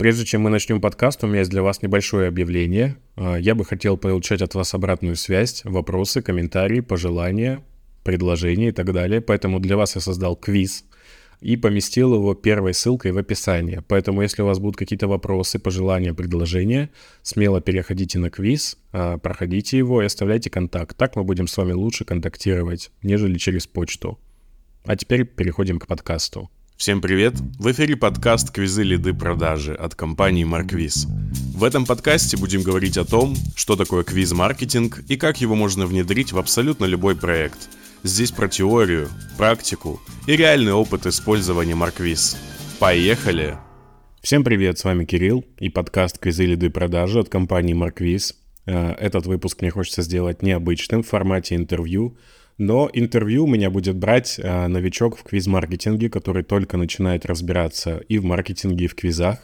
Прежде чем мы начнем подкаст, у меня есть для вас небольшое объявление. А, я бы хотел получать от вас обратную связь, вопросы, комментарии, пожелания, предложения и так далее. Поэтому для вас я создал квиз и поместил его первой ссылкой в описании. Поэтому если у вас будут какие-то вопросы, пожелания, предложения, смело переходите на квиз, а, проходите его и оставляйте контакт. Так мы будем с вами лучше контактировать, нежели через почту. А теперь переходим к подкасту. Всем привет! В эфире подкаст «Квизы лиды продажи» от компании Марквиз. В этом подкасте будем говорить о том, что такое квиз-маркетинг и как его можно внедрить в абсолютно любой проект. Здесь про теорию, практику и реальный опыт использования Марквиз. Поехали! Всем привет, с вами Кирилл и подкаст «Квизы лиды продажи» от компании Марквиз. Э, этот выпуск мне хочется сделать необычным в формате интервью – но интервью у меня будет брать а, новичок в квиз-маркетинге, который только начинает разбираться и в маркетинге, и в квизах.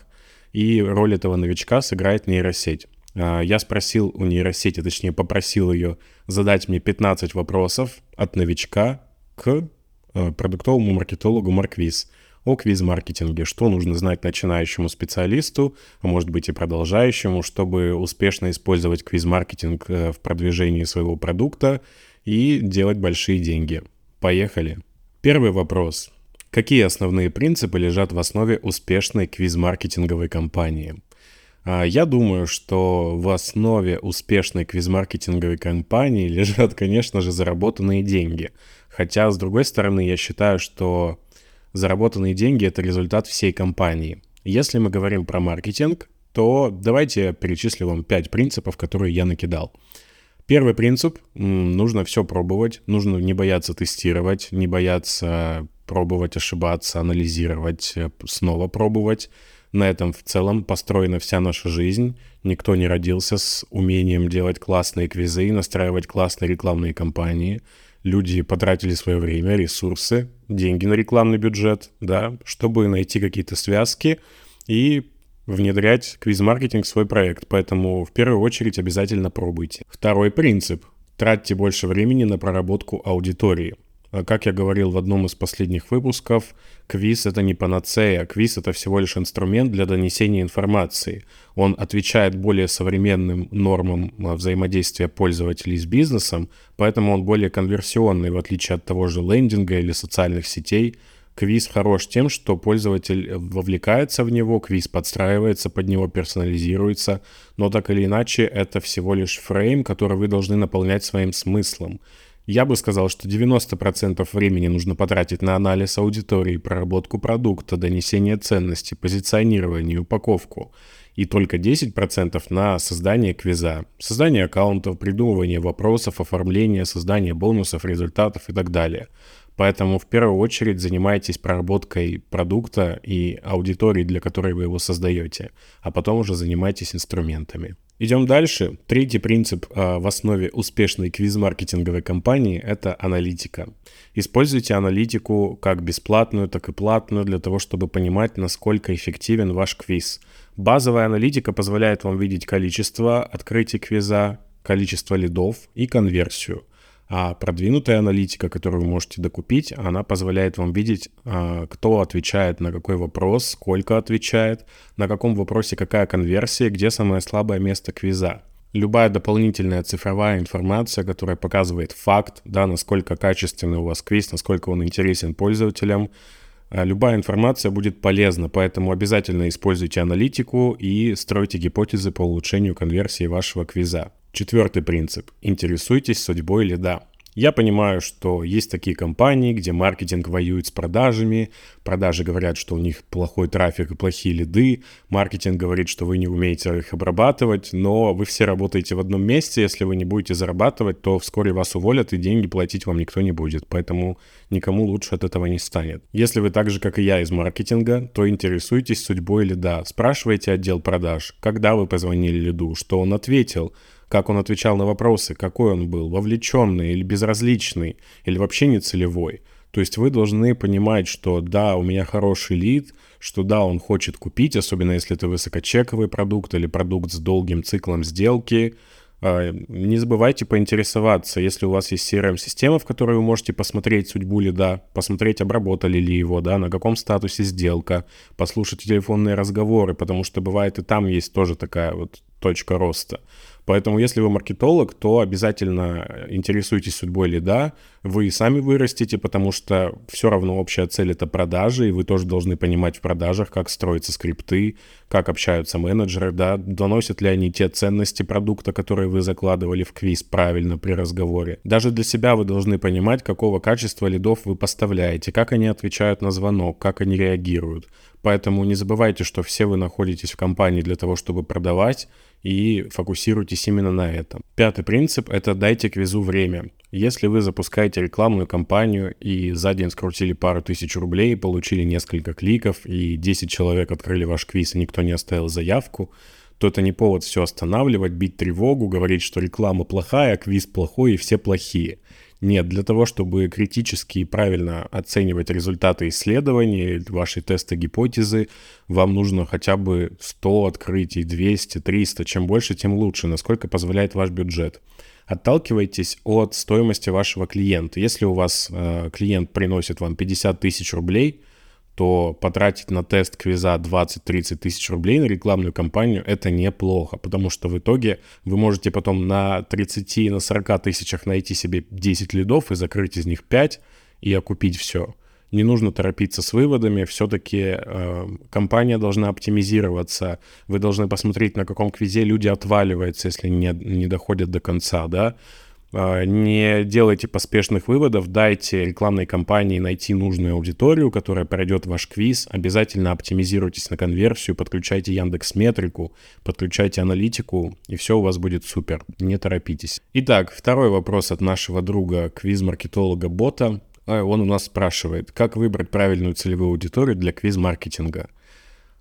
И роль этого новичка сыграет нейросеть. А, я спросил у нейросети, точнее попросил ее задать мне 15 вопросов от новичка к а, продуктовому маркетологу Марквиз о квиз-маркетинге, что нужно знать начинающему специалисту, а может быть и продолжающему, чтобы успешно использовать квиз-маркетинг э, в продвижении своего продукта и делать большие деньги. Поехали. Первый вопрос. Какие основные принципы лежат в основе успешной квиз-маркетинговой кампании? А, я думаю, что в основе успешной квиз-маркетинговой кампании лежат, конечно же, заработанные деньги. Хотя, с другой стороны, я считаю, что заработанные деньги — это результат всей кампании. Если мы говорим про маркетинг, то давайте я перечислю вам 5 принципов, которые я накидал. Первый принцип – нужно все пробовать, нужно не бояться тестировать, не бояться пробовать, ошибаться, анализировать, э, снова пробовать. На этом в целом построена вся наша жизнь. Никто не родился с умением делать классные квизы, настраивать классные рекламные кампании. Люди потратили свое время, ресурсы, деньги на рекламный бюджет, да, чтобы найти какие-то связки и внедрять квиз-маркетинг в свой проект, поэтому в первую очередь обязательно пробуйте. Второй принцип. Тратьте больше времени на проработку аудитории. А как я говорил в одном из последних выпусков, квиз это не панацея, квиз это всего лишь инструмент для донесения информации. Он отвечает более современным нормам а, взаимодействия пользователей с бизнесом, поэтому он более конверсионный, в отличие от того же лендинга или социальных сетей, Квиз хорош тем, что пользователь вовлекается в него, квиз подстраивается под него, персонализируется, но так или иначе это всего лишь фрейм, который вы должны наполнять своим смыслом. Я бы сказал, что 90% времени нужно потратить на анализ аудитории, проработку продукта, донесение ценности, позиционирование, упаковку. И только 10% на создание квиза, создание аккаунтов, придумывание вопросов, оформление, создание бонусов, результатов и так далее. Поэтому в первую очередь занимайтесь проработкой продукта и аудитории, для которой вы его создаете, а потом уже занимайтесь инструментами. Идем дальше. Третий принцип э, в основе успешной квиз-маркетинговой кампании – это аналитика. Используйте аналитику как бесплатную, так и платную для того, чтобы понимать, насколько эффективен ваш квиз. Базовая аналитика позволяет вам видеть количество открытий квиза, количество лидов и конверсию – а продвинутая аналитика, которую вы можете докупить, она позволяет вам видеть, а, кто отвечает на какой вопрос, сколько отвечает, на каком вопросе какая конверсия, где самое слабое место квиза. Любая дополнительная цифровая информация, которая показывает факт, да, насколько качественный у вас квиз, насколько он интересен пользователям, любая информация будет полезна, поэтому обязательно используйте аналитику и стройте гипотезы по улучшению конверсии вашего квиза. Четвертый принцип. Интересуйтесь судьбой лида. Я понимаю, что есть такие компании, где маркетинг воюет с продажами, продажи говорят, что у них плохой трафик и плохие лиды, маркетинг говорит, что вы не умеете их обрабатывать, но вы все работаете в одном месте, если вы не будете зарабатывать, то вскоре вас уволят и деньги платить вам никто не будет, поэтому никому лучше от этого не станет. Если вы так же, как и я из маркетинга, то интересуйтесь судьбой лида, спрашивайте отдел продаж, когда вы позвонили лиду, что он ответил, как он отвечал на вопросы, какой он был, вовлеченный или безразличный, или вообще не целевой. То есть вы должны понимать, что да, у меня хороший лид, что да, он хочет купить, особенно если это высокочековый продукт или продукт с долгим циклом сделки, А, не забывайте поинтересоваться, если у вас есть CRM-система, в которой вы можете посмотреть судьбу лида, посмотреть, обработали ли его, да, на каком статусе сделка, послушать телефонные разговоры, потому что бывает и там есть тоже такая вот точка роста. Поэтому, если вы маркетолог, то обязательно интересуйтесь судьбой лида. Вы сами вырастите, потому что все равно общая цель — это продажи, и вы тоже должны понимать в продажах, как строятся скрипты, как общаются менеджеры, да, доносят ли они те ценности продукта, которые вы закладывали в квиз правильно при разговоре. Даже для себя вы должны понимать, какого качества лидов вы поставляете, как они отвечают на звонок, как они реагируют. Поэтому не забывайте, что все вы находитесь в компании для того, чтобы продавать, и фокусируйтесь именно на этом. Пятый принцип – это дайте квизу время. Если вы запускаете рекламную кампанию и за день скрутили пару тысяч рублей, получили несколько кликов и 10 человек открыли ваш квиз и никто не оставил заявку, то это не повод все останавливать, бить тревогу, говорить, что реклама плохая, квиз плохой и все плохие. Нет, для того, чтобы критически и правильно оценивать результаты исследований, ваши тесты, гипотезы, вам нужно хотя бы 100 открытий, 200, 300. Чем больше, тем лучше, насколько позволяет ваш бюджет. Отталкивайтесь от стоимости вашего клиента. Если у вас э, клиент приносит вам 50 тысяч рублей – то потратить на тест квиза 20-30 тысяч рублей на рекламную кампанию – это неплохо, потому что в итоге вы можете потом на 30 на 40 тысячах найти себе 10 лидов и закрыть из них 5 и окупить все. Не нужно торопиться с выводами, все-таки э, компания должна оптимизироваться, вы должны посмотреть, на каком квизе люди отваливаются, если не, не доходят до конца, да, не делайте поспешных выводов, дайте рекламной кампании найти нужную аудиторию, которая пройдет ваш квиз, обязательно оптимизируйтесь на конверсию, подключайте Яндекс Метрику, подключайте аналитику, и все у вас будет супер, не торопитесь. Итак, второй вопрос от нашего друга квиз-маркетолога Бота. А, он у нас спрашивает, как выбрать правильную целевую аудиторию для квиз-маркетинга?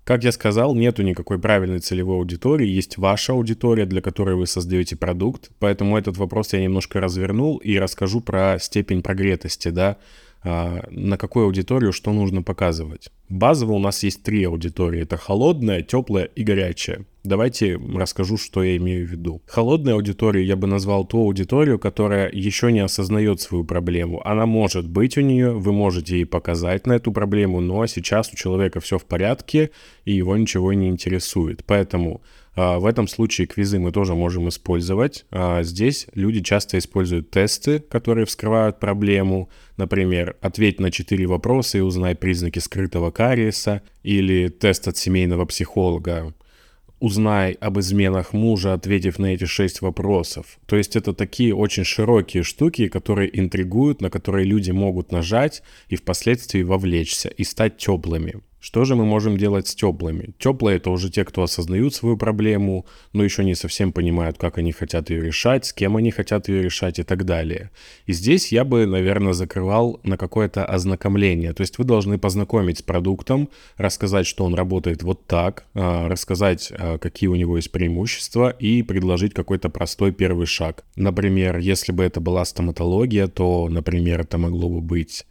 Как я сказал, нету никакой правильной целевой аудитории, есть ваша аудитория, для которой вы создаете продукт, поэтому этот вопрос я немножко развернул и расскажу про степень прогретости, да, на какую аудиторию что нужно показывать. Базово у нас есть три аудитории. Это холодная, теплая и горячая. Давайте расскажу, что я имею в виду. Холодной аудиторией я бы назвал ту аудиторию, которая еще не осознает свою проблему. Она может быть у нее, вы можете ей показать на эту проблему, но сейчас у человека все в порядке, и его ничего не интересует. Поэтому а, в этом случае квизы мы тоже можем использовать. А, здесь люди часто используют тесты, которые вскрывают проблему. Например, ответь на 4 вопроса и узнай признаки скрытого кариеса. Или тест от семейного психолога. Узнай об изменах мужа, ответив на эти шесть вопросов. То есть это такие очень широкие штуки, которые интригуют, на которые люди могут нажать и впоследствии вовлечься и стать теплыми. Что же мы можем делать с теплыми? Теплые это уже те, кто осознают свою проблему, но еще не совсем понимают, как они хотят ее решать, с кем они хотят ее решать и так далее. И здесь я бы, наверное, закрывал на какое-то ознакомление. То есть вы должны познакомить с продуктом, рассказать, что он работает вот так, а, рассказать, а, какие у него есть преимущества и предложить какой-то простой первый шаг. Например, если бы это была стоматология, то, например, это могло бы быть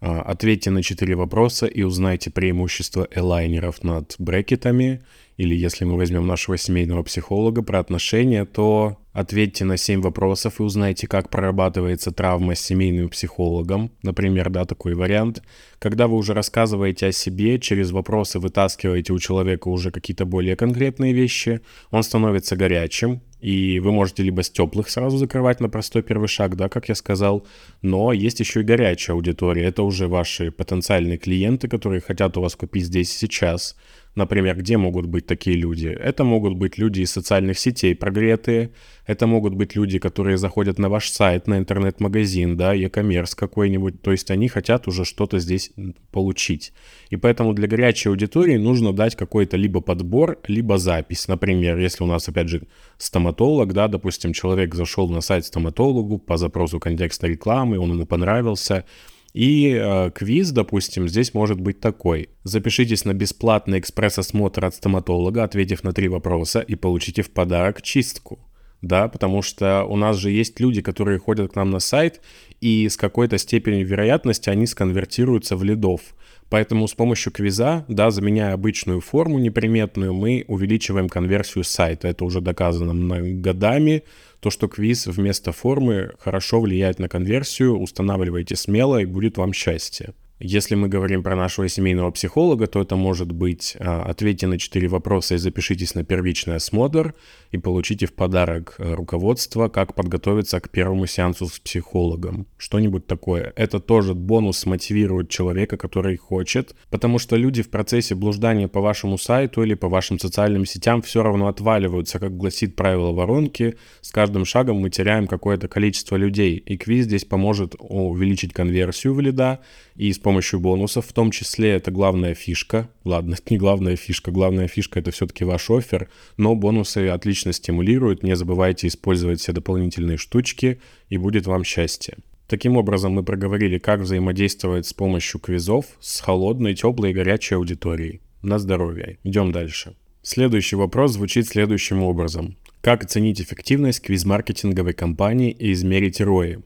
ответьте на четыре вопроса и узнайте преимущества элайнеров над брекетами. Или если мы возьмем нашего семейного психолога про отношения, то ответьте на семь вопросов и узнайте, как прорабатывается травма с семейным психологом. Например, да, такой вариант. Когда вы уже рассказываете о себе, через вопросы вытаскиваете у человека уже какие-то более конкретные вещи, он становится горячим, и вы можете либо с теплых сразу закрывать на простой первый шаг, да, как я сказал, но есть еще и горячая аудитория. Это уже ваши потенциальные клиенты, которые хотят у вас купить здесь и сейчас. Например, где могут быть такие люди? Это могут быть люди из социальных сетей прогретые, это могут быть люди, которые заходят на ваш сайт, на интернет-магазин, да, e-commerce какой-нибудь, то есть они хотят уже что-то здесь получить. И поэтому для горячей аудитории нужно дать какой-то либо подбор, либо запись. Например, если у нас, опять же, стоматолог, да, допустим, человек зашел на сайт стоматологу по запросу контекста рекламы, он ему понравился, и э, квиз, допустим, здесь может быть такой. Запишитесь на бесплатный экспресс-осмотр от стоматолога, ответив на три вопроса, и получите в подарок чистку. Да, потому что у нас же есть люди, которые ходят к нам на сайт, и с какой-то степенью вероятности они сконвертируются в лидов. Поэтому с помощью квиза, да, заменяя обычную форму неприметную, мы увеличиваем конверсию сайта. Это уже доказано годами. То, что квиз вместо формы хорошо влияет на конверсию, устанавливайте смело, и будет вам счастье. Если мы говорим про нашего семейного психолога, то это может быть а, ответьте на четыре вопроса и запишитесь на первичный осмотр и получите в подарок э, руководство, как подготовиться к первому сеансу с психологом. Что-нибудь такое. Это тоже бонус мотивирует человека, который хочет, потому что люди в процессе блуждания по вашему сайту или по вашим социальным сетям все равно отваливаются, как гласит правило воронки. С каждым шагом мы теряем какое-то количество людей, и квиз здесь поможет увеличить конверсию в лида и с помощью бонусов, в том числе это главная фишка. Ладно, это не главная фишка, главная фишка это все-таки ваш офер, но бонусы отлично стимулируют, не забывайте использовать все дополнительные штучки, и будет вам счастье. Таким образом, мы проговорили, как взаимодействовать с помощью квизов с холодной, теплой и горячей аудиторией. На здоровье. Идем дальше. Следующий вопрос звучит следующим образом. Как оценить эффективность квиз-маркетинговой кампании и измерить ROI?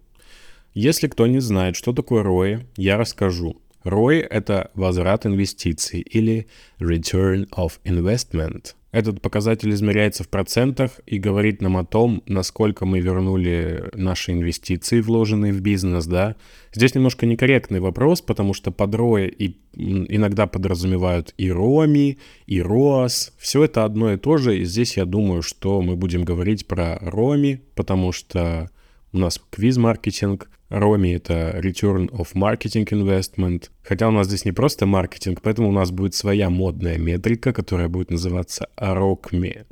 Если кто не знает, что такое ROI, я расскажу. ROI — это возврат инвестиций или Return of Investment. Этот показатель измеряется в процентах и говорит нам о том, насколько мы вернули наши инвестиции, вложенные в бизнес, да. Здесь немножко некорректный вопрос, потому что под ROI и иногда подразумевают и ROMI, и ROAS. Все это одно и то же, и здесь я думаю, что мы будем говорить про ROMI, потому что у нас квиз-маркетинг, Роми — это Return of Marketing Investment. Хотя у нас здесь не просто маркетинг, поэтому у нас будет своя модная метрика, которая будет называться ROCME,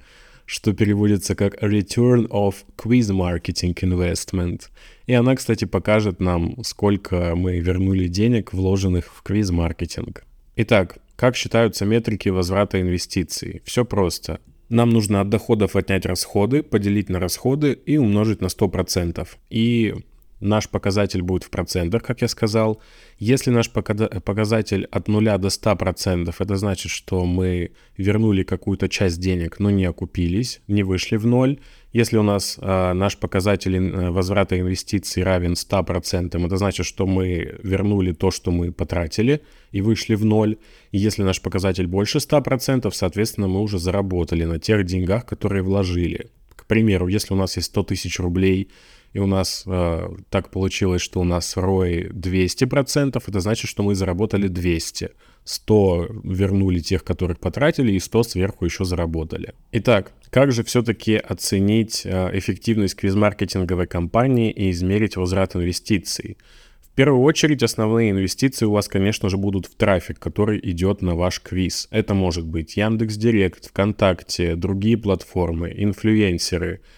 что переводится как Return of Quiz Marketing Investment. И она, кстати, покажет нам, сколько мы вернули денег, вложенных в квиз-маркетинг. Итак, как считаются метрики возврата инвестиций? Все просто. Нам нужно от доходов отнять расходы, поделить на расходы и умножить на 100%. И наш показатель будет в процентах, как я сказал. Если наш показатель от 0 до 100%, это значит, что мы вернули какую-то часть денег, но не окупились, не вышли в ноль. Если у нас э, наш показатель э, возврата инвестиций равен 100%, это значит, что мы вернули то, что мы потратили, и вышли в ноль. Если наш показатель больше 100%, соответственно, мы уже заработали на тех деньгах, которые вложили. К примеру, если у нас есть 100 тысяч рублей, и у нас э, так получилось, что у нас ROI 200%, это значит, что мы заработали 200. 100 вернули тех, которых потратили, и 100 сверху еще заработали. Итак, как же все-таки оценить э, эффективность квиз-маркетинговой кампании и измерить возврат инвестиций? В первую очередь основные инвестиции у вас, конечно же, будут в трафик, который идет на ваш квиз. Это может быть Яндекс Директ, ВКонтакте, другие платформы, инфлюенсеры –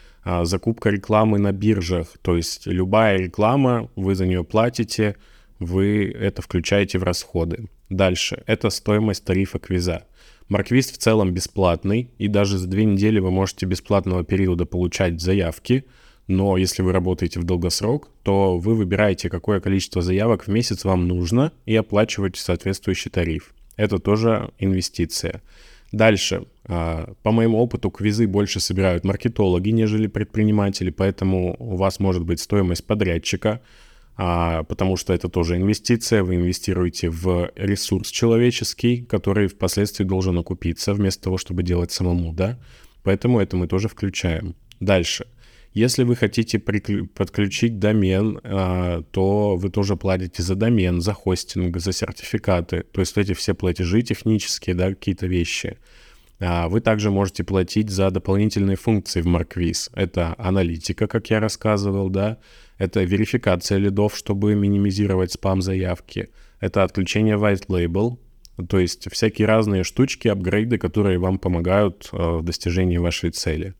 закупка рекламы на биржах, то есть любая реклама, вы за нее платите, вы это включаете в расходы. Дальше, это стоимость тарифа квиза. Марквиз в целом бесплатный, и даже за две недели вы можете бесплатного периода получать заявки, но если вы работаете в долгосрок, то вы выбираете, какое количество заявок в месяц вам нужно и оплачиваете соответствующий тариф. Это тоже инвестиция. Дальше. А, по моему опыту, квизы больше собирают маркетологи, нежели предприниматели, поэтому у вас может быть стоимость подрядчика, а, потому что это тоже инвестиция. Вы инвестируете в ресурс человеческий, который впоследствии должен окупиться, вместо того, чтобы делать самому, да? Поэтому это мы тоже включаем. Дальше. Если вы хотите подключить домен, а, то вы тоже платите за домен, за хостинг, за сертификаты. То есть эти все платежи технические, да, какие-то вещи. А, вы также можете платить за дополнительные функции в Markviz. Это аналитика, как я рассказывал, да, это верификация лидов, чтобы минимизировать спам-заявки, это отключение white label, то есть всякие разные штучки, апгрейды, которые вам помогают а, в достижении вашей цели.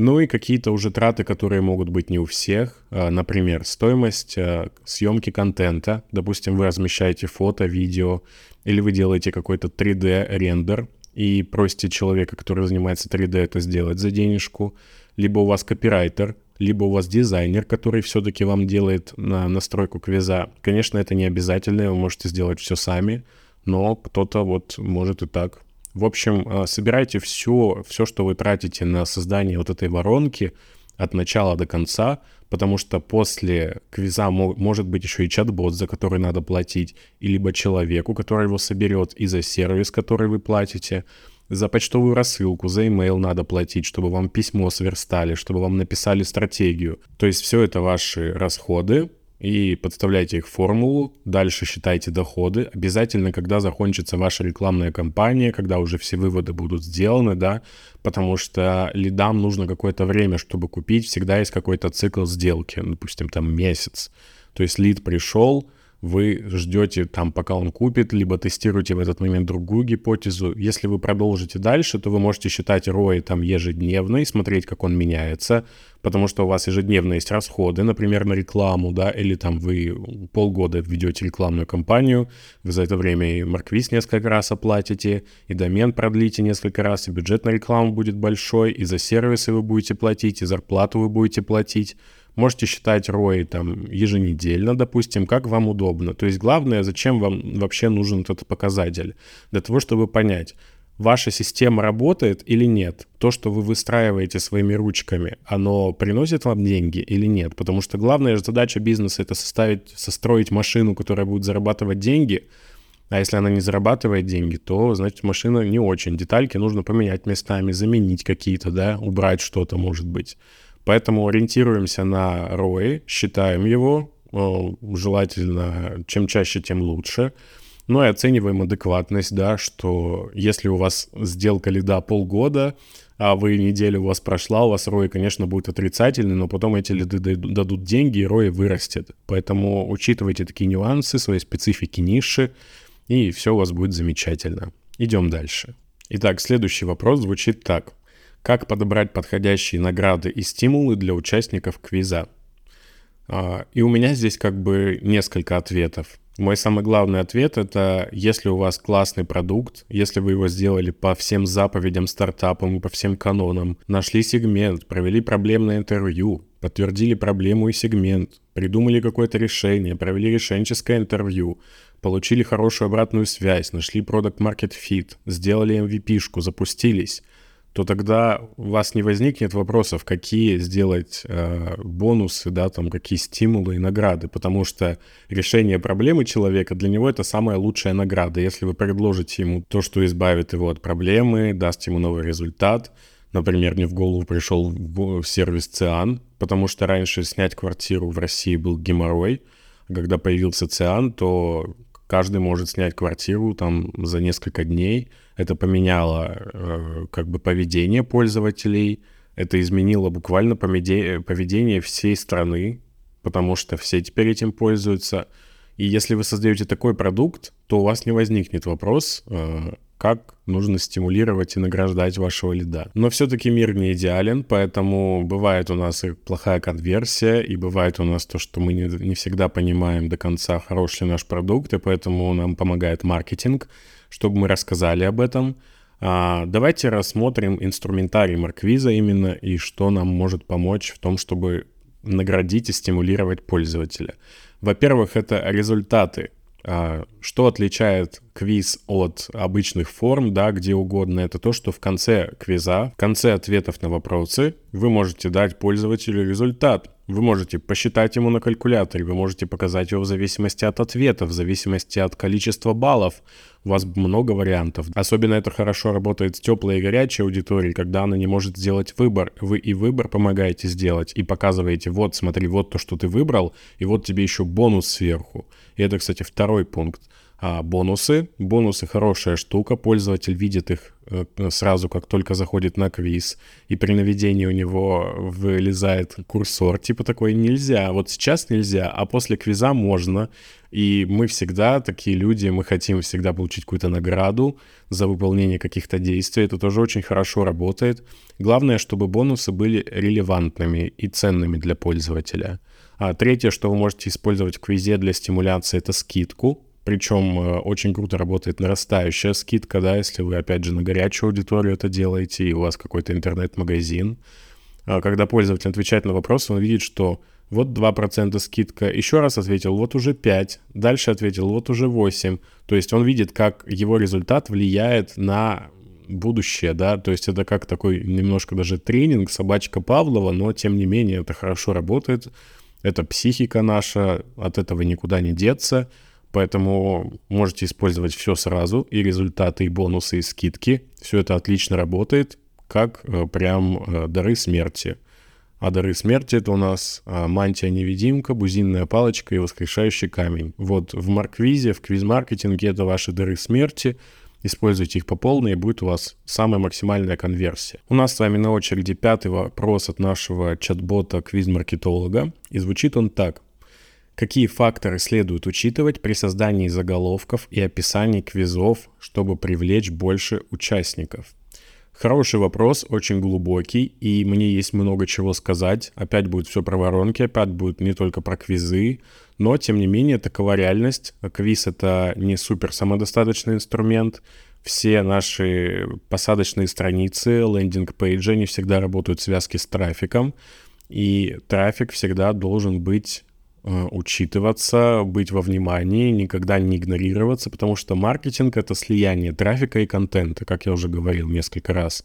Ну и какие-то уже траты, которые могут быть не у всех. А, например, стоимость а, съемки контента. Допустим, вы размещаете фото, видео, или вы делаете какой-то 3D-рендер и просите человека, который занимается 3D, это сделать за денежку. Либо у вас копирайтер, либо у вас дизайнер, который все-таки вам делает на настройку квиза. Конечно, это не обязательно, вы можете сделать все сами, но кто-то вот может и так. В общем, э, собирайте все, все, что вы тратите на создание вот этой воронки, от начала до конца, потому что после квиза может быть еще и чат-бот, за который надо платить, и либо человеку, который его соберет, и за сервис, который вы платите. За почтовую рассылку, за email надо платить, чтобы вам письмо сверстали, чтобы вам написали стратегию. То есть все это ваши расходы, и подставляйте их в формулу, дальше считайте доходы. Обязательно, когда закончится ваша рекламная кампания, когда уже все выводы будут сделаны, да, потому что лидам нужно какое-то время, чтобы купить, всегда есть какой-то цикл сделки, допустим, там месяц. То есть лид пришел, вы ждете там, пока он купит, либо тестируете в этот момент другую гипотезу. Если вы продолжите дальше, то вы можете считать ROI там ежедневно и смотреть, как он меняется, потому что у вас ежедневно есть расходы, например, на рекламу, да, или там вы полгода ведете рекламную кампанию, вы за это время и марквиз несколько раз оплатите, и домен продлите несколько раз, и бюджет на рекламу будет большой, и за сервисы вы будете платить, и зарплату вы будете платить. Можете считать ROI там еженедельно, допустим, как вам удобно. То есть главное, зачем вам вообще нужен этот показатель? Для того, чтобы понять, ваша система работает или нет. То, что вы выстраиваете своими ручками, оно приносит вам деньги или нет. Потому что главная задача бизнеса — это составить, состроить машину, которая будет зарабатывать деньги. А если она не зарабатывает деньги, то, значит, машина не очень. Детальки нужно поменять местами, заменить какие-то, да, убрать что-то, может быть. Поэтому ориентируемся на ROI, считаем его, желательно чем чаще, тем лучше. Ну и оцениваем адекватность, да, что если у вас сделка лида полгода, а вы неделю у вас прошла, у вас ROI, конечно, будет отрицательный, но потом эти лиды дадут деньги, и ROI вырастет. Поэтому учитывайте такие нюансы, свои специфики ниши, и все у вас будет замечательно. Идем дальше. Итак, следующий вопрос звучит так. Как подобрать подходящие награды и стимулы для участников квиза? А, и у меня здесь как бы несколько ответов. Мой самый главный ответ — это если у вас классный продукт, если вы его сделали по всем заповедям стартапам и по всем канонам, нашли сегмент, провели проблемное интервью, подтвердили проблему и сегмент, придумали какое-то решение, провели решенческое интервью, получили хорошую обратную связь, нашли продукт market fit, сделали MVP-шку, запустились — то тогда у вас не возникнет вопросов, какие сделать э, бонусы, да, там, какие стимулы и награды, потому что решение проблемы человека для него это самая лучшая награда. Если вы предложите ему то, что избавит его от проблемы, даст ему новый результат, например, мне в голову пришел сервис Циан, потому что раньше снять квартиру в России был геморрой, а когда появился Циан, то каждый может снять квартиру там за несколько дней. Это поменяло э, как бы поведение пользователей, это изменило буквально поведение всей страны, потому что все теперь этим пользуются. И если вы создаете такой продукт, то у вас не возникнет вопрос, э, как нужно стимулировать и награждать вашего лида. Но все-таки мир не идеален, поэтому бывает у нас и плохая конверсия, и бывает у нас то, что мы не, не всегда понимаем до конца, хороший наш продукт, и поэтому нам помогает маркетинг, чтобы мы рассказали об этом. А, давайте рассмотрим инструментарий Марквиза именно и что нам может помочь в том, чтобы наградить и стимулировать пользователя. Во-первых, это результаты что отличает квиз от обычных форм, да, где угодно, это то, что в конце квиза, в конце ответов на вопросы вы можете дать пользователю результат. Вы можете посчитать ему на калькуляторе, вы можете показать его в зависимости от ответа, в зависимости от количества баллов. У вас много вариантов. Особенно это хорошо работает с теплой и горячей аудиторией, когда она не может сделать выбор. Вы и выбор помогаете сделать, и показываете, вот, смотри, вот то, что ты выбрал, и вот тебе еще бонус сверху. И это, кстати, второй пункт. А бонусы. Бонусы хорошая штука. Пользователь видит их э, сразу, как только заходит на квиз. И при наведении у него вылезает курсор. Типа такой нельзя. Вот сейчас нельзя, а после квиза можно. И мы всегда, такие люди, мы хотим всегда получить какую-то награду за выполнение каких-то действий. Это тоже очень хорошо работает. Главное, чтобы бонусы были релевантными и ценными для пользователя. А третье, что вы можете использовать в квизе для стимуляции, это скидку. Причем э, очень круто работает нарастающая скидка, да, если вы, опять же, на горячую аудиторию это делаете, и у вас какой-то интернет-магазин. А когда пользователь отвечает на вопрос, он видит, что вот 2% скидка, еще раз ответил, вот уже 5, дальше ответил, вот уже 8. То есть он видит, как его результат влияет на будущее, да, то есть это как такой немножко даже тренинг, собачка Павлова, но тем не менее это хорошо работает, это психика наша, от этого никуда не деться, поэтому можете использовать все сразу, и результаты, и бонусы, и скидки, все это отлично работает, как э, прям э, дары смерти. А дары смерти это у нас а, мантия-невидимка, бузинная палочка и воскрешающий камень. Вот в Марквизе, в квиз-маркетинге это ваши дары смерти. Используйте их по полной, и будет у вас самая максимальная конверсия. У нас с вами на очереди пятый вопрос от нашего чат-бота квиз-маркетолога. И звучит он так. Какие факторы следует учитывать при создании заголовков и описании квизов, чтобы привлечь больше участников? Хороший вопрос, очень глубокий, и мне есть много чего сказать. Опять будет все про воронки, опять будет не только про квизы, но, тем не менее, такова реальность. Квиз — это не супер самодостаточный инструмент. Все наши посадочные страницы, лендинг-пейджи, они всегда работают в связке с трафиком, и трафик всегда должен быть Э, учитываться, быть во внимании, никогда не игнорироваться, потому что маркетинг — это слияние трафика и контента, как я уже говорил несколько раз.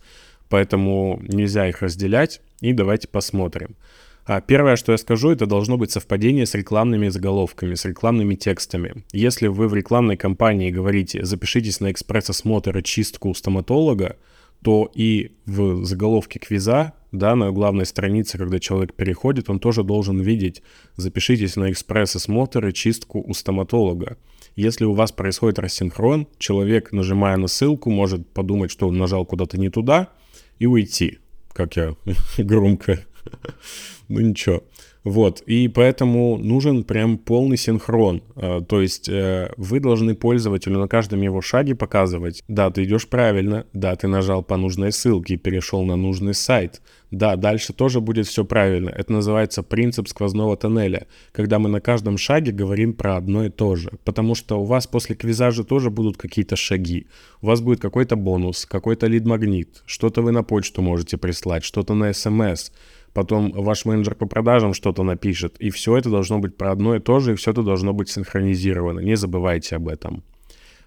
Поэтому нельзя их разделять, и давайте посмотрим. А первое, что я скажу, это должно быть совпадение с рекламными заголовками, с рекламными текстами. Если вы в рекламной кампании говорите «запишитесь на экспресс-осмотр и чистку у стоматолога», то и в заголовке квиза, да, на главной странице, когда человек переходит, он тоже должен видеть «запишитесь на экспресс-осмотр и чистку у стоматолога». Если у вас происходит рассинхрон, человек, нажимая на ссылку, может подумать, что он нажал куда-то не туда и уйти, как я громко. Ну ничего. Вот, и поэтому нужен прям полный синхрон. А, то есть э, вы должны пользователю на каждом его шаге показывать, да, ты идешь правильно, да, ты нажал по нужной ссылке и перешел на нужный сайт, да, дальше тоже будет все правильно. Это называется принцип сквозного тоннеля, когда мы на каждом шаге говорим про одно и то же. Потому что у вас после квизажа тоже будут какие-то шаги. У вас будет какой-то бонус, какой-то лид-магнит, что-то вы на почту можете прислать, что-то на смс потом ваш менеджер по продажам что-то напишет, и все это должно быть про одно и то же, и все это должно быть синхронизировано. Не забывайте об этом.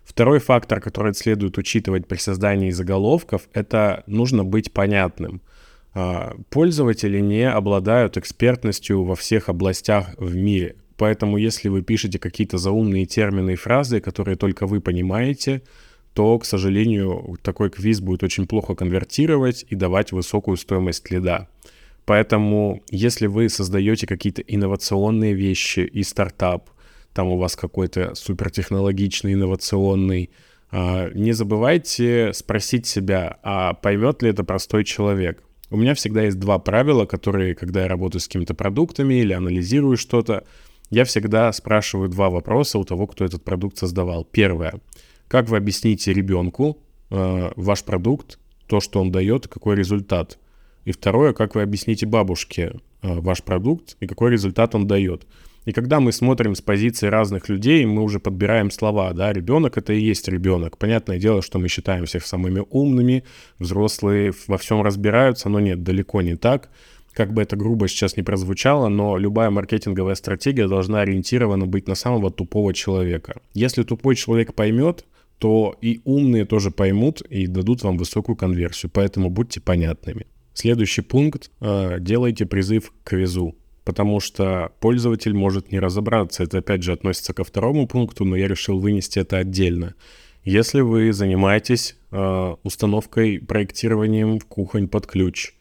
Второй фактор, который следует учитывать при создании заголовков, это нужно быть понятным. А, пользователи не обладают экспертностью во всех областях в мире. Поэтому если вы пишете какие-то заумные термины и фразы, которые только вы понимаете, то, к сожалению, такой квиз будет очень плохо конвертировать и давать высокую стоимость лида. Поэтому, если вы создаете какие-то инновационные вещи и стартап, там у вас какой-то супертехнологичный, инновационный, а, не забывайте спросить себя, а поймет ли это простой человек. У меня всегда есть два правила, которые, когда я работаю с какими-то продуктами или анализирую что-то, я всегда спрашиваю два вопроса у того, кто этот продукт создавал. Первое. Как вы объясните ребенку э, ваш продукт, то, что он дает, какой результат? И второе, как вы объясните бабушке э, ваш продукт и какой результат он дает. И когда мы смотрим с позиции разных людей, мы уже подбираем слова, да, ребенок это и есть ребенок. Понятное дело, что мы считаем всех самыми умными, взрослые во всем разбираются, но нет, далеко не так. Как бы это грубо сейчас не прозвучало, но любая маркетинговая стратегия должна ориентирована быть на самого тупого человека. Если тупой человек поймет, то и умные тоже поймут и дадут вам высокую конверсию, поэтому будьте понятными. Следующий пункт э, – делайте призыв к квизу, потому что пользователь может не разобраться. Это опять же относится ко второму пункту, но я решил вынести это отдельно. Если вы занимаетесь э, установкой, проектированием кухонь под ключ,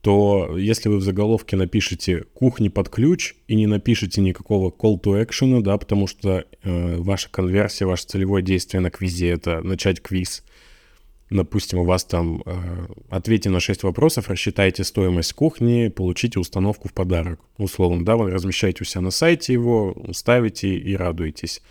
то если вы в заголовке напишете «кухни под ключ» и не напишите никакого call to action, да, потому что э, ваша конверсия, ваше целевое действие на квизе — это начать квиз — допустим, у вас там э, ответьте на 6 вопросов, рассчитайте стоимость кухни, получите установку в подарок. Условно, да, вы размещаете у себя на сайте его, ставите и радуетесь.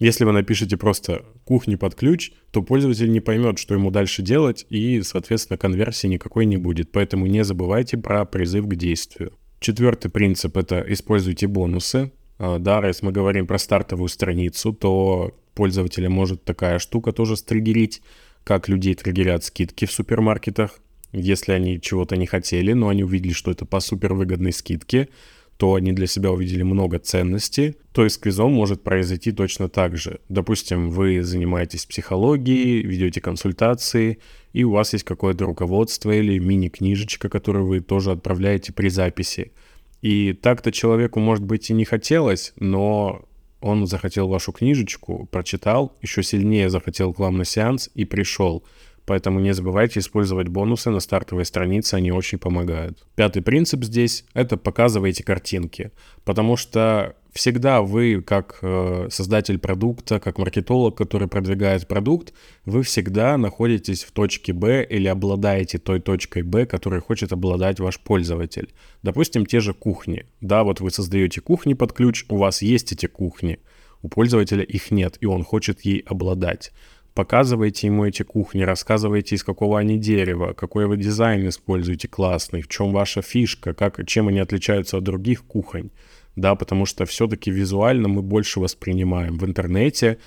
Если вы напишете просто «кухни под ключ», то пользователь не поймет, что ему дальше делать, и, соответственно, конверсии никакой не будет. Поэтому не забывайте про призыв к действию. Четвертый принцип — это используйте бонусы. А, да, если мы говорим про стартовую страницу, то пользователя может такая штука тоже стригерить как людей триггерят скидки в супермаркетах. Если они чего-то не хотели, но они увидели, что это по супервыгодной скидке, то они для себя увидели много ценностей, то и с квизом может произойти точно так же. Допустим, вы занимаетесь психологией, ведете консультации, и у вас есть какое-то руководство или мини-книжечка, которую вы тоже отправляете при записи. И так-то человеку, может быть, и не хотелось, но он захотел вашу книжечку, прочитал, еще сильнее захотел к вам на сеанс и пришел. Поэтому не забывайте использовать бонусы на стартовой странице, они очень помогают. Пятый принцип здесь — это показывайте картинки, потому что всегда вы, как э, создатель продукта, как маркетолог, который продвигает продукт, вы всегда находитесь в точке Б или обладаете той точкой Б, которой хочет обладать ваш пользователь. Допустим, те же кухни. Да, вот вы создаете кухни под ключ, у вас есть эти кухни, у пользователя их нет, и он хочет ей обладать. Показывайте ему эти кухни, рассказывайте, из какого они дерева, какой вы дизайн используете классный, в чем ваша фишка, как, чем они отличаются от других кухонь да, потому что все-таки визуально мы больше воспринимаем. В интернете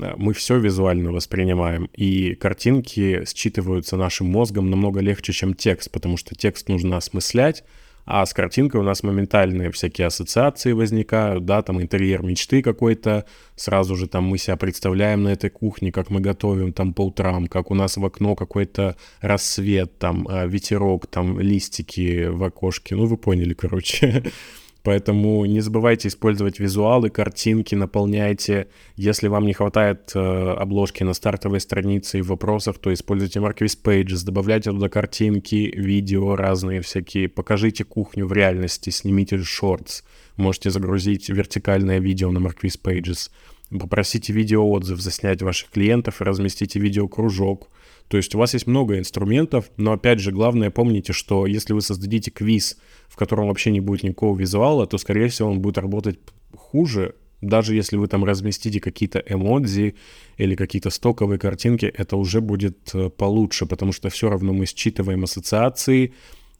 э, мы все визуально воспринимаем, и картинки считываются нашим мозгом намного легче, чем текст, потому что текст нужно осмыслять, а с картинкой у нас моментальные всякие ассоциации возникают, да, там интерьер мечты какой-то, сразу же там мы себя представляем на этой кухне, как мы готовим там по утрам, как у нас в окно какой-то рассвет, там э, ветерок, там листики в окошке, ну вы поняли, короче. Поэтому не забывайте использовать визуалы, картинки, наполняйте. Если вам не хватает э, обложки на стартовой странице и вопросов, то используйте Marquis Pages, добавляйте туда картинки, видео разные всякие. Покажите кухню в реальности, снимите шортс. Можете загрузить вертикальное видео на Marquis Pages. Попросите видеоотзыв заснять ваших клиентов и разместите видеокружок. То есть у вас есть много инструментов, но опять же, главное помните, что если вы создадите квиз, в котором вообще не будет никакого визуала, то, скорее всего, он будет работать хуже, даже если вы там разместите какие-то эмодзи или какие-то стоковые картинки, это уже будет э, получше, потому что все равно мы считываем ассоциации,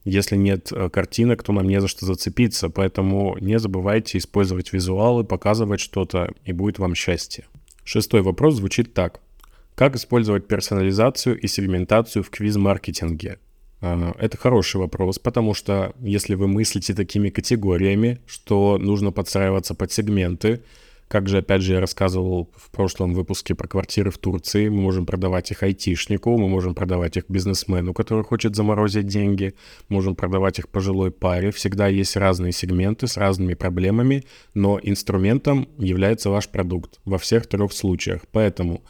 если нет э, картинок, то нам не за что зацепиться, поэтому не забывайте использовать визуалы, показывать что-то, и будет вам счастье. Шестой вопрос звучит так. Как использовать персонализацию и сегментацию в квиз-маркетинге? А, это хороший вопрос, потому что если вы мыслите такими категориями, что нужно подстраиваться под сегменты, как же, опять же, я рассказывал в прошлом выпуске про квартиры в Турции, мы можем продавать их айтишнику, мы можем продавать их бизнесмену, который хочет заморозить деньги, можем продавать их пожилой паре. Всегда есть разные сегменты с разными проблемами, но инструментом является ваш продукт во всех трех случаях. Поэтому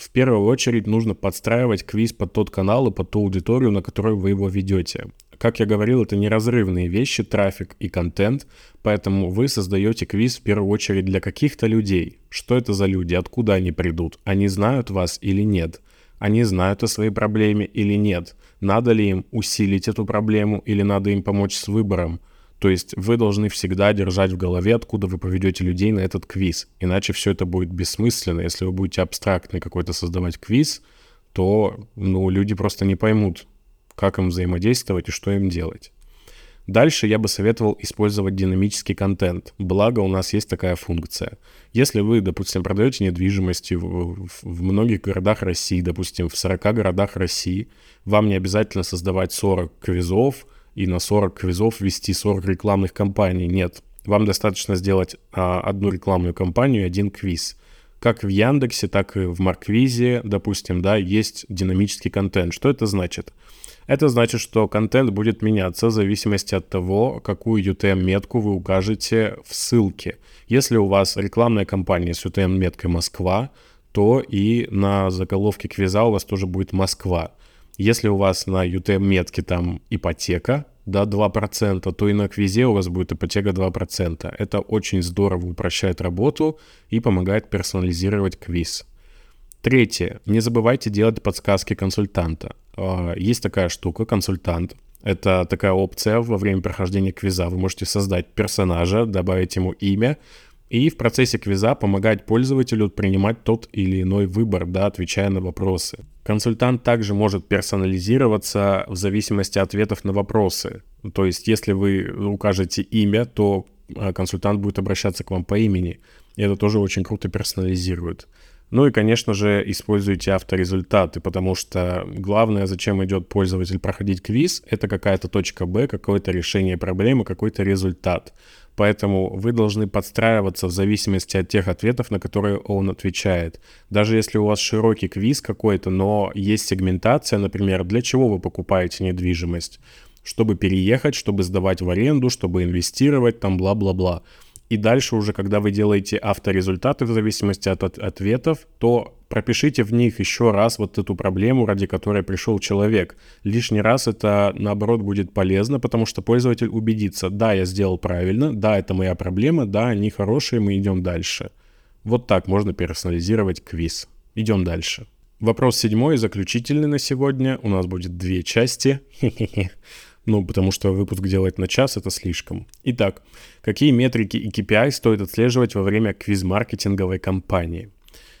в первую очередь нужно подстраивать квиз под тот канал и под ту аудиторию, на которую вы его ведете. Как я говорил, это неразрывные вещи, трафик и контент, поэтому вы создаете квиз в первую очередь для каких-то людей. Что это за люди, откуда они придут, они знают вас или нет, они знают о своей проблеме или нет, надо ли им усилить эту проблему или надо им помочь с выбором, то есть вы должны всегда держать в голове, откуда вы поведете людей на этот квиз. Иначе все это будет бессмысленно. Если вы будете абстрактный какой-то создавать квиз, то ну, люди просто не поймут, как им взаимодействовать и что им делать. Дальше я бы советовал использовать динамический контент. Благо у нас есть такая функция. Если вы, допустим, продаете недвижимость в, в многих городах России, допустим, в 40 городах России, вам не обязательно создавать 40 квизов, и на 40 квизов вести 40 рекламных кампаний. Нет, вам достаточно сделать а, одну рекламную кампанию и один квиз. Как в Яндексе, так и в Марквизе, допустим, да, есть динамический контент. Что это значит? Это значит, что контент будет меняться в зависимости от того, какую UTM-метку вы укажете в ссылке. Если у вас рекламная кампания с UTM-меткой Москва, то и на заголовке квиза у вас тоже будет Москва. Если у вас на UTM-метке там ипотека, да, 2%, то и на квизе у вас будет ипотека 2%. Это очень здорово упрощает работу и помогает персонализировать квиз. Третье. Не забывайте делать подсказки консультанта. А, есть такая штука, консультант. Это такая опция во время прохождения квиза. Вы можете создать персонажа, добавить ему имя, и в процессе квиза помогать пользователю принимать тот или иной выбор, да, отвечая на вопросы. Консультант также может персонализироваться в зависимости от ответов на вопросы. То есть, если вы укажете имя, то а, консультант будет обращаться к вам по имени. И это тоже очень круто персонализирует. Ну и, конечно же, используйте авторезультаты, потому что главное, зачем идет пользователь проходить квиз, это какая-то точка Б, какое-то решение проблемы, какой-то результат. Поэтому вы должны подстраиваться в зависимости от тех ответов, на которые он отвечает. Даже если у вас широкий квиз какой-то, но есть сегментация, например, для чего вы покупаете недвижимость? Чтобы переехать, чтобы сдавать в аренду, чтобы инвестировать, там бла-бла-бла. И дальше уже, когда вы делаете авторезультаты в зависимости от, от ответов, то пропишите в них еще раз вот эту проблему, ради которой пришел человек. Лишний раз это, наоборот, будет полезно, потому что пользователь убедится, да, я сделал правильно, да, это моя проблема, да, они хорошие, мы идем дальше. Вот так можно персонализировать квиз. Идем дальше. Вопрос седьмой, заключительный на сегодня. У нас будет две части. Ну, потому что выпуск делать на час это слишком. Итак, какие метрики и KPI стоит отслеживать во время квиз-маркетинговой кампании?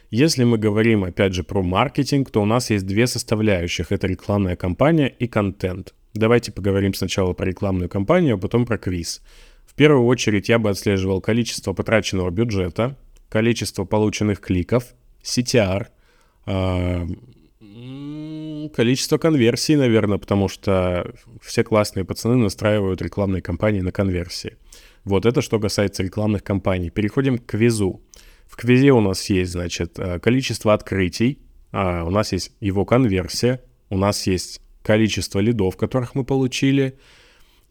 Если мы говорим, опять же, про маркетинг, то у нас есть две составляющих. Это рекламная кампания и контент. Давайте поговорим сначала про рекламную кампанию, а потом про квиз. В первую очередь я бы отслеживал количество потраченного бюджета, количество полученных кликов, CTR, количество конверсий, наверное, потому что все классные пацаны настраивают рекламные кампании на конверсии. Вот это что касается рекламных кампаний. Переходим к квизу. В квизе у нас есть, значит, э, количество открытий, а у нас есть его конверсия, у нас есть количество лидов, которых мы получили,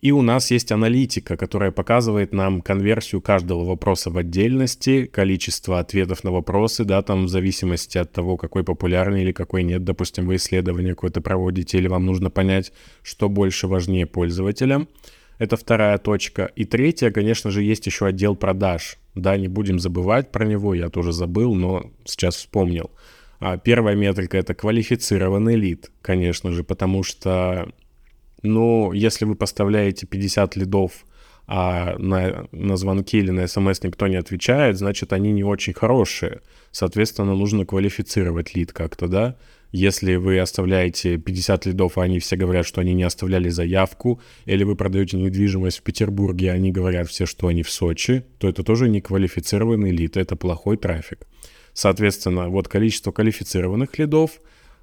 и у нас есть аналитика, которая показывает нам конверсию каждого вопроса в отдельности, количество ответов на вопросы, да, там в зависимости от того, какой популярный или какой нет. Допустим, вы исследование какое-то проводите, или вам нужно понять, что больше важнее пользователям. Это вторая точка. И третья, конечно же, есть еще отдел продаж. Да, не будем забывать про него, я тоже забыл, но сейчас вспомнил. А первая метрика — это квалифицированный лид, конечно же, потому что ну, если вы поставляете 50 лидов, а на, на звонки или на смс никто не отвечает, значит, они не очень хорошие. Соответственно, нужно квалифицировать лид как-то, да? Если вы оставляете 50 лидов, а они все говорят, что они не оставляли заявку, или вы продаете недвижимость в Петербурге, а они говорят все, что они в Сочи, то это тоже не квалифицированный лид, это плохой трафик. Соответственно, вот количество квалифицированных лидов,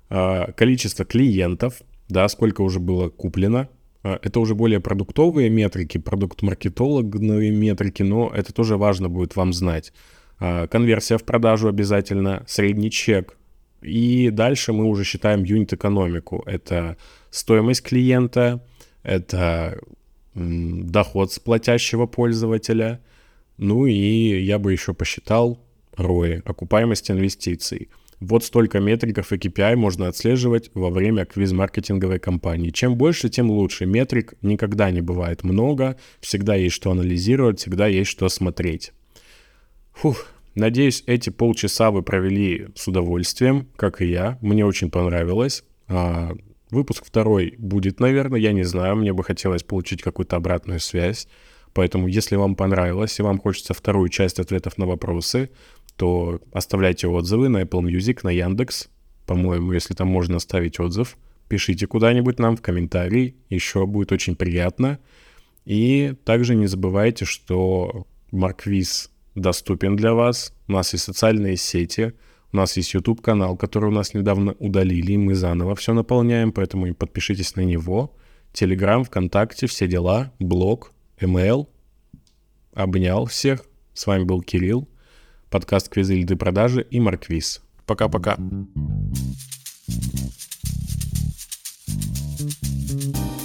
а, количество клиентов — да, сколько уже было куплено. А, это уже более продуктовые метрики, продукт-маркетологные метрики, но это тоже важно будет вам знать. А, конверсия в продажу обязательно, средний чек. И дальше мы уже считаем юнит-экономику. Это стоимость клиента, это доход с платящего пользователя. Ну и я бы еще посчитал ROI, окупаемость инвестиций. Вот столько метриков и KPI можно отслеживать во время квиз-маркетинговой кампании. Чем больше, тем лучше. Метрик никогда не бывает много, всегда есть что анализировать, всегда есть что смотреть. Фух, надеюсь, эти полчаса вы провели с удовольствием, как и я. Мне очень понравилось. А, выпуск второй будет, наверное, я не знаю, мне бы хотелось получить какую-то обратную связь. Поэтому, если вам понравилось и вам хочется вторую часть ответов на вопросы, то оставляйте отзывы на Apple Music, на Яндекс. По-моему, если там можно оставить отзыв, пишите куда-нибудь нам в комментарии, еще будет очень приятно. И также не забывайте, что Марквиз доступен для вас. У нас есть социальные сети, у нас есть YouTube-канал, который у нас недавно удалили, и мы заново все наполняем, поэтому подпишитесь на него. Телеграм, ВКонтакте, все дела, блог, email. Обнял всех. С вами был Кирилл подкаст «Квизы льды продажи» и Марквиз. Пока-пока. Thank you.